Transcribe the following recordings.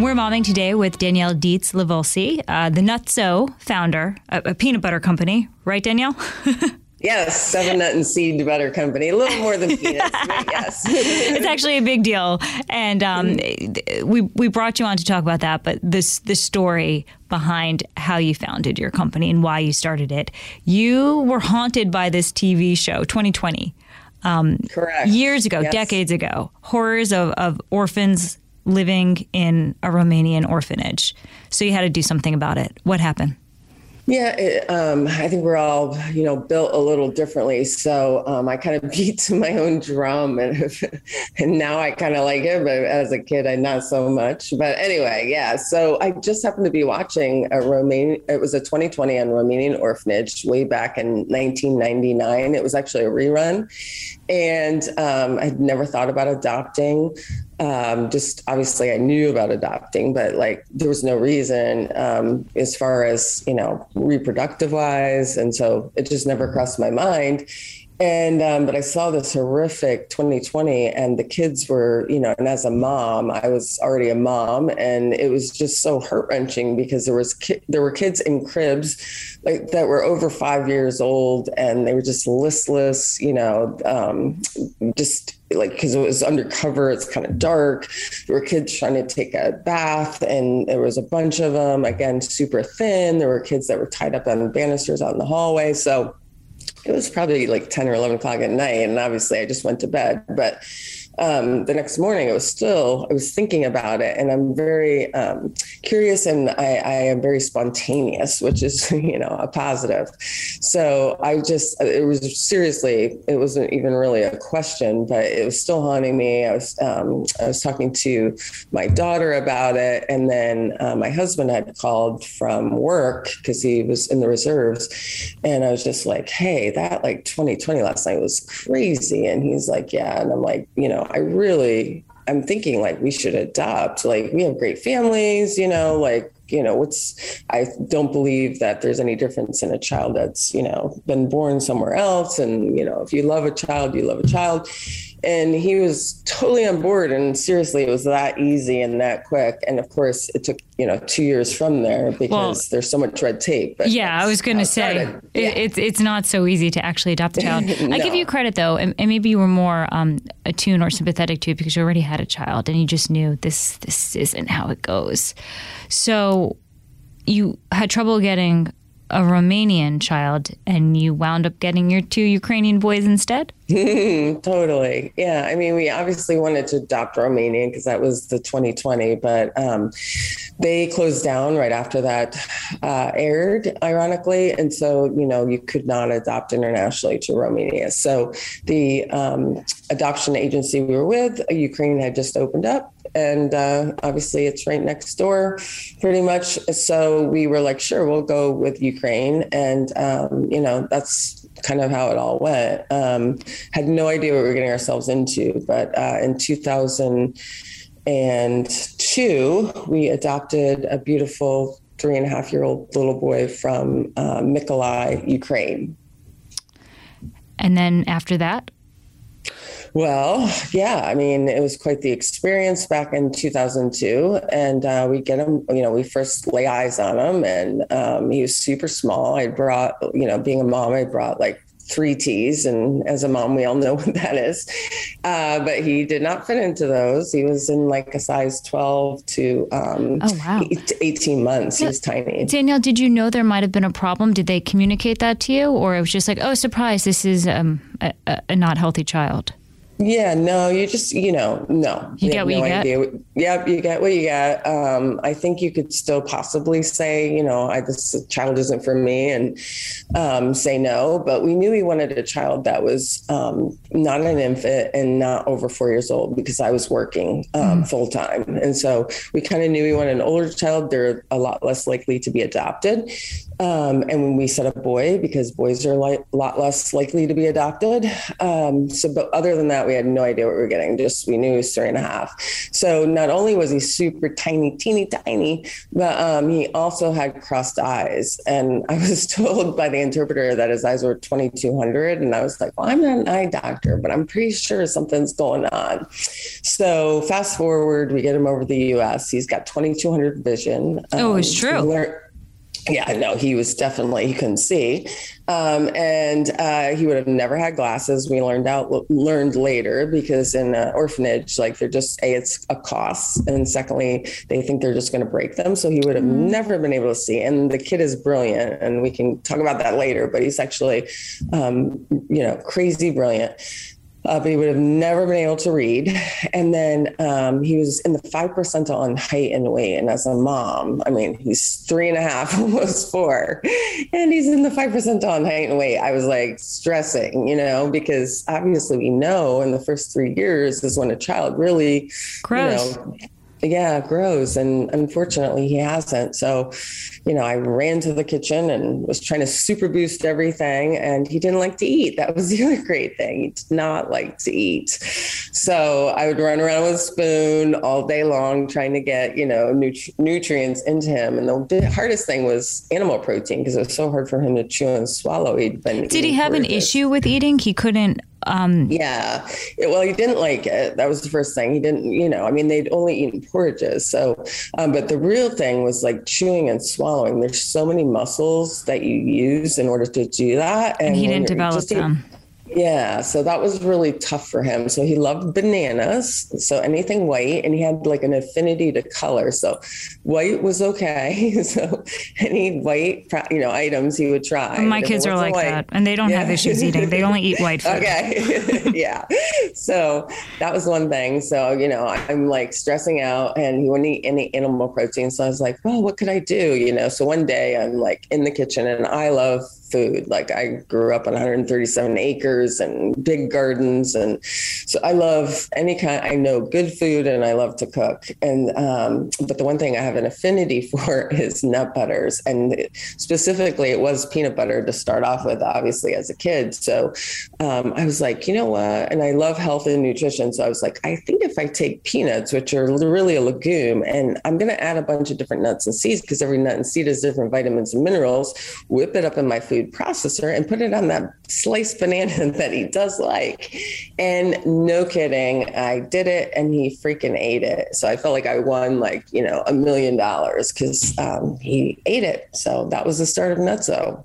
We're momming today with Danielle Dietz Livolsi, uh, the Nutso founder, a, a peanut butter company, right, Danielle? Yes, Seven Nut and Seed Butter Company. A little more than peanuts, but yes. it's actually a big deal, and um, we we brought you on to talk about that. But this the story behind how you founded your company and why you started it. You were haunted by this TV show, 2020. Um, Correct. Years ago, yes. decades ago, horrors of, of orphans living in a Romanian orphanage. So you had to do something about it. What happened? Yeah, it, um, I think we're all, you know, built a little differently. So um, I kind of beat to my own drum, and and now I kind of like it, but as a kid, I not so much. But anyway, yeah. So I just happened to be watching a Romanian. It was a 2020 on Romanian orphanage way back in 1999. It was actually a rerun, and um, I'd never thought about adopting um, just obviously I knew about adopting, but like there was no reason um, as far as you know reproductive wise, and so it just never crossed my mind. And um, but I saw this horrific 2020, and the kids were, you know, and as a mom, I was already a mom, and it was just so heart wrenching because there was ki- there were kids in cribs like that were over five years old, and they were just listless, you know, um, just like because it was undercover it's kind of dark. There were kids trying to take a bath and there was a bunch of them again super thin. There were kids that were tied up on banisters out in the hallway. So it was probably like 10 or 11 o'clock at night and obviously i just went to bed but um, the next morning, it was still, I was thinking about it and I'm very um, curious and I, I, am very spontaneous, which is, you know, a positive. So I just, it was seriously, it wasn't even really a question, but it was still haunting me. I was, um, I was talking to my daughter about it. And then uh, my husband had called from work because he was in the reserves. And I was just like, hey, that like 2020 last night was crazy. And he's like, yeah. And I'm like, you know, I really, I'm thinking like we should adopt. Like we have great families, you know, like, you know, what's, I don't believe that there's any difference in a child that's, you know, been born somewhere else. And, you know, if you love a child, you love a child and he was totally on board and seriously it was that easy and that quick and of course it took you know two years from there because well, there's so much red tape yeah i was going to say it, yeah. it's it's not so easy to actually adopt a child no. i give you credit though and, and maybe you were more um, attuned or sympathetic to it because you already had a child and you just knew this this isn't how it goes so you had trouble getting a Romanian child and you wound up getting your two Ukrainian boys instead? totally. Yeah. I mean, we obviously wanted to adopt Romanian because that was the 2020, but um, they closed down right after that uh, aired, ironically. And so, you know, you could not adopt internationally to Romania. So the um, adoption agency we were with, Ukraine had just opened up and uh, obviously it's right next door pretty much so we were like sure we'll go with ukraine and um, you know that's kind of how it all went um, had no idea what we were getting ourselves into but uh, in 2002 we adopted a beautiful three and a half year old little boy from uh, Mykolaiv, Ukraine. And then after that? Well, yeah, I mean, it was quite the experience back in 2002. And uh, we get him, you know, we first lay eyes on him, and um, he was super small. I brought, you know, being a mom, I brought like three T's, and as a mom, we all know what that is. Uh, but he did not fit into those. He was in like a size 12 to um, oh, wow. 18 months. He was tiny. Danielle, did you know there might have been a problem? Did they communicate that to you, or it was just like, oh, surprise, this is um, a, a not healthy child? Yeah, no, you just, you know, no. You get what no you idea. get. Yep, you get what you get. Um, I think you could still possibly say, you know, I, this child isn't for me and um, say no. But we knew we wanted a child that was um, not an infant and not over four years old because I was working mm. full time. And so we kind of knew we wanted an older child. They're a lot less likely to be adopted. Um, and when we said a boy, because boys are a lot less likely to be adopted. Um, so, but other than that, we had no idea what we were getting. Just we knew he was three and a half. So not only was he super tiny, teeny tiny, but um, he also had crossed eyes. And I was told by the interpreter that his eyes were 2200. And I was like, well, I'm not an eye doctor, but I'm pretty sure something's going on. So fast forward, we get him over the US. He's got 2200 vision. oh, it's true yeah, no, he was definitely he couldn't see, um, and uh, he would have never had glasses. We learned out learned later because in an orphanage, like they're just a it's a cost, and secondly, they think they're just going to break them. So he would have mm-hmm. never been able to see. And the kid is brilliant, and we can talk about that later. But he's actually, um, you know, crazy brilliant uh, but he would have never been able to read. And then um, he was in the five percentile on height and weight. And as a mom, I mean, he's three and a half, almost four, and he's in the five percentile on height and weight. I was like stressing, you know, because obviously we know in the first three years is when a child really, Gross. you know, yeah, grows. And unfortunately, he hasn't. So, you know, I ran to the kitchen and was trying to super boost everything. And he didn't like to eat. That was the other great thing. He did not like to eat. So I would run around with a spoon all day long trying to get, you know, nut- nutrients into him. And the hardest thing was animal protein because it was so hard for him to chew and swallow. He'd been. Did he have an issue with eating? He couldn't um, yeah. Well, he didn't like it. That was the first thing. He didn't, you know, I mean, they'd only eaten porridges. So, um, but the real thing was like chewing and swallowing. There's so many muscles that you use in order to do that. And, and he didn't develop them. Yeah, so that was really tough for him. So he loved bananas, so anything white, and he had like an affinity to color. So white was okay. So any white, you know, items he would try. My kids are like white, that, and they don't yeah. have issues eating. They only eat white food. Okay, yeah. So that was one thing. So you know, I'm like stressing out, and he wouldn't eat any animal protein. So I was like, well, what could I do? You know, so one day I'm like in the kitchen, and I love food. Like I grew up on 137 acres and big gardens, and so I love any kind. I know good food, and I love to cook. And um, but the one thing I have an affinity for is nut butters, and specifically, it was peanut butter to start off with. Obviously, as a kid, so um, I was like, you know what? And I love health and nutrition, so I was like, I think if I take peanuts, which are really a legume, and I'm going to add a bunch of different nuts and seeds because every nut and seed has different vitamins and minerals. Whip it up in my food food processor and put it on that sliced banana that he does like. And no kidding, I did it and he freaking ate it. So I felt like I won like, you know, a million dollars because um, he ate it. So that was the start of Nutso.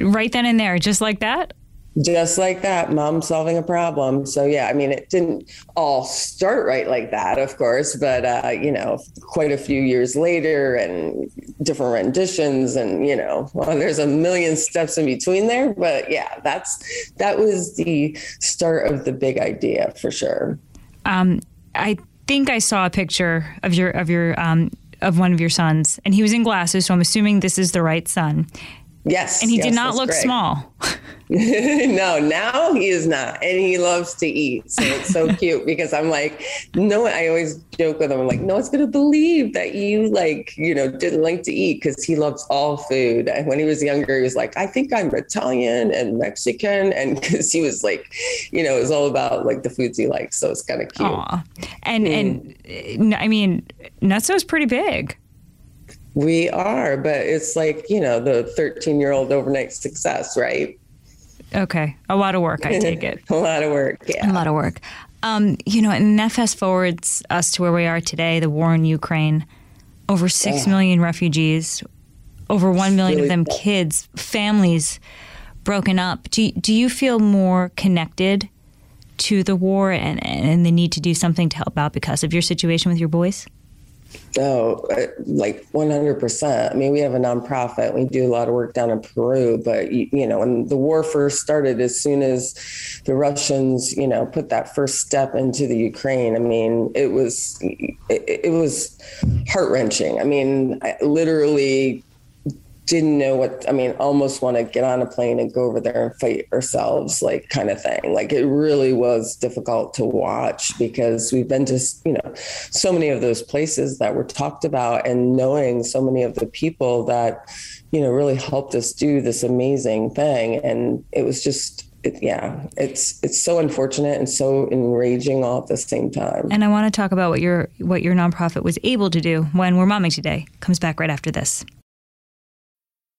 Right then and there, just like that? Just like that mom solving a problem. So yeah i mean it didn't all start right like that of course but uh, you know quite a few years later and different renditions and you know well, there's a million steps in between there but yeah that's that was the start of the big idea for sure. Um, i think i saw a picture of your of your um, of one of your sons and he was in glasses so i'm assuming this is the right son Yes. And he yes, did not look small. no, now he is not. And he loves to eat. So it's so cute because I'm like, no, I always joke with him. I'm like, no one's going to believe that you like, you know, didn't like to eat because he loves all food. And when he was younger, he was like, I think I'm Italian and Mexican. And because he was like, you know, it was all about like the foods he likes. So it's kind of cute. Aww. And, mm. and I mean, Nutso's pretty big. We are, but it's like, you know, the 13 year old overnight success, right? Okay. A lot of work, I take it. a lot of work, yeah. A lot of work. Um, you know, and that fast forwards us to where we are today the war in Ukraine. Over six yeah. million refugees, over 1 million really of them kids, families broken up. Do, do you feel more connected to the war and, and the need to do something to help out because of your situation with your boys? Oh, like 100%. I mean, we have a nonprofit. We do a lot of work down in Peru, but, you know, when the war first started, as soon as the Russians, you know, put that first step into the Ukraine, I mean, it was, it, it was heart wrenching. I mean, I literally didn't know what I mean, almost want to get on a plane and go over there and fight ourselves, like kind of thing. Like it really was difficult to watch because we've been to, you know, so many of those places that were talked about and knowing so many of the people that, you know, really helped us do this amazing thing. And it was just it, yeah, it's it's so unfortunate and so enraging all at the same time. And I want to talk about what your what your nonprofit was able to do when we're momming today. Comes back right after this.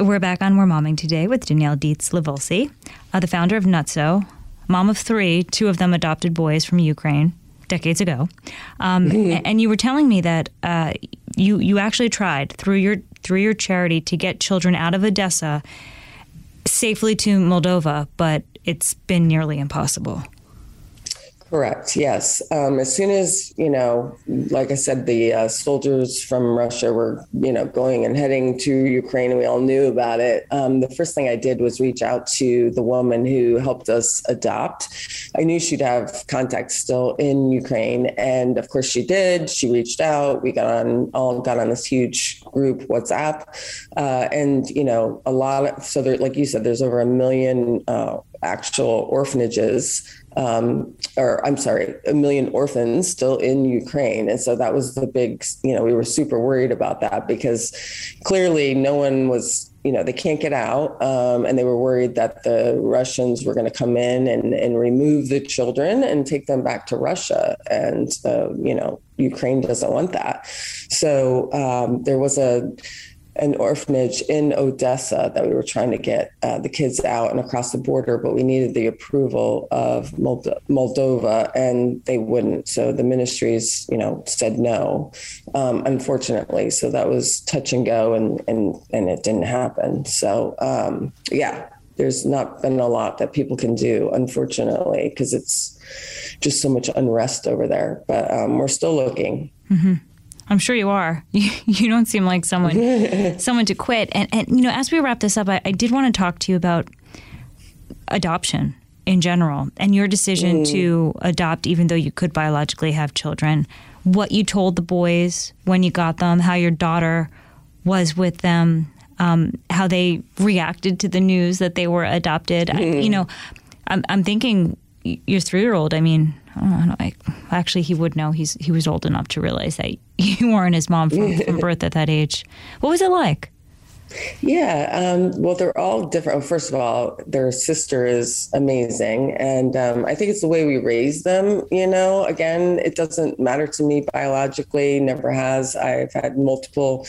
We're back on We're Momming today with Danielle Dietz Livolsi, uh, the founder of Nutso, mom of three, two of them adopted boys from Ukraine decades ago. Um, mm-hmm. And you were telling me that uh, you you actually tried through your through your charity to get children out of Odessa safely to Moldova, but it's been nearly impossible. Correct. Yes. Um, as soon as you know, like I said, the uh, soldiers from Russia were you know going and heading to Ukraine, and we all knew about it. Um, the first thing I did was reach out to the woman who helped us adopt. I knew she'd have contacts still in Ukraine, and of course she did. She reached out. We got on all got on this huge group WhatsApp, uh, and you know a lot of so there, like you said, there's over a million uh, actual orphanages um, or I'm sorry, a million orphans still in Ukraine. And so that was the big, you know, we were super worried about that because clearly no one was, you know, they can't get out. Um, and they were worried that the Russians were going to come in and, and remove the children and take them back to Russia. And, uh, you know, Ukraine doesn't want that. So um, there was a, an orphanage in Odessa that we were trying to get uh, the kids out and across the border, but we needed the approval of Moldova, and they wouldn't. So the ministries, you know, said no, um, unfortunately. So that was touch and go, and and and it didn't happen. So um, yeah, there's not been a lot that people can do, unfortunately, because it's just so much unrest over there. But um, we're still looking. Mm-hmm. I'm sure you are. You, you don't seem like someone someone to quit. And and you know, as we wrap this up, I, I did want to talk to you about adoption in general and your decision mm. to adopt, even though you could biologically have children. What you told the boys when you got them, how your daughter was with them, um, how they reacted to the news that they were adopted. Mm. I, you know, I'm, I'm thinking your three year old. I mean, I, I, actually, he would know. He's he was old enough to realize that you weren't his mom from, from birth at that age. What was it like? Yeah, um, well, they're all different. First of all, their sister is amazing. And um, I think it's the way we raise them. You know, again, it doesn't matter to me biologically, never has. I've had multiple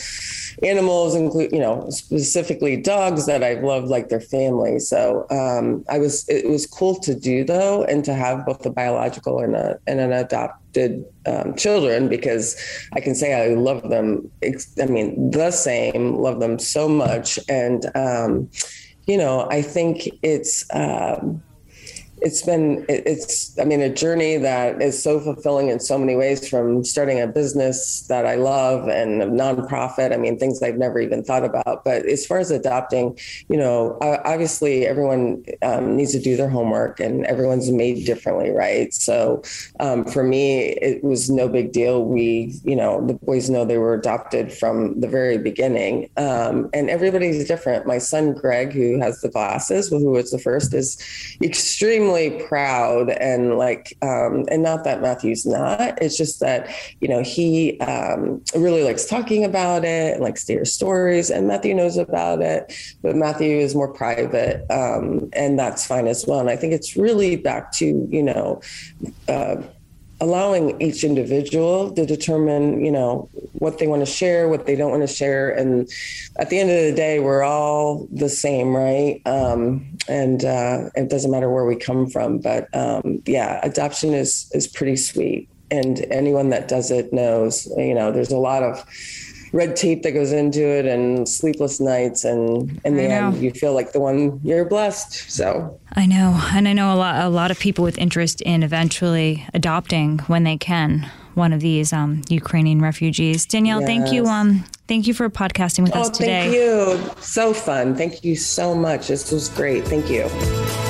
animals, include, you know, specifically dogs that I've loved like their family. So um, I was, it was cool to do though, and to have both a biological and, a, and an adopt adopted um, children because I can say I love them. I mean, the same, love them so much. And, um, you know, I think it's, um, it's been it's i mean a journey that is so fulfilling in so many ways from starting a business that i love and a nonprofit i mean things i've never even thought about. But as far as adopting you know obviously everyone um, needs to do their homework and everyone's made differently right? So um, for me it was no big deal. We you know the boys know they were adopted from the very beginning. Um, and everybody's different. My son greg who has the glasses who was the first is extremely extremely proud and like um, and not that matthew's not it's just that you know he um, really likes talking about it and likes to hear stories and matthew knows about it but matthew is more private um, and that's fine as well. And i think it's really back to you know uh, allowing each individual to determine, you know, what they want to share, what they don't want to share, and at the end of the day, we're all the same, right? Um, and uh, it doesn't matter where we come from, but um, yeah, adoption is is pretty sweet, and anyone that does it knows, you know, there's a lot of red tape that goes into it and sleepless nights and in the end you feel like the one you're blessed so i know and i know a lot a lot of people with interest in eventually adopting when they can one of these um, Ukrainian refugees. Danielle, yes. thank you. Um, thank you for podcasting with oh, us today. Thank you. So fun. Thank you so much. This was great. Thank you.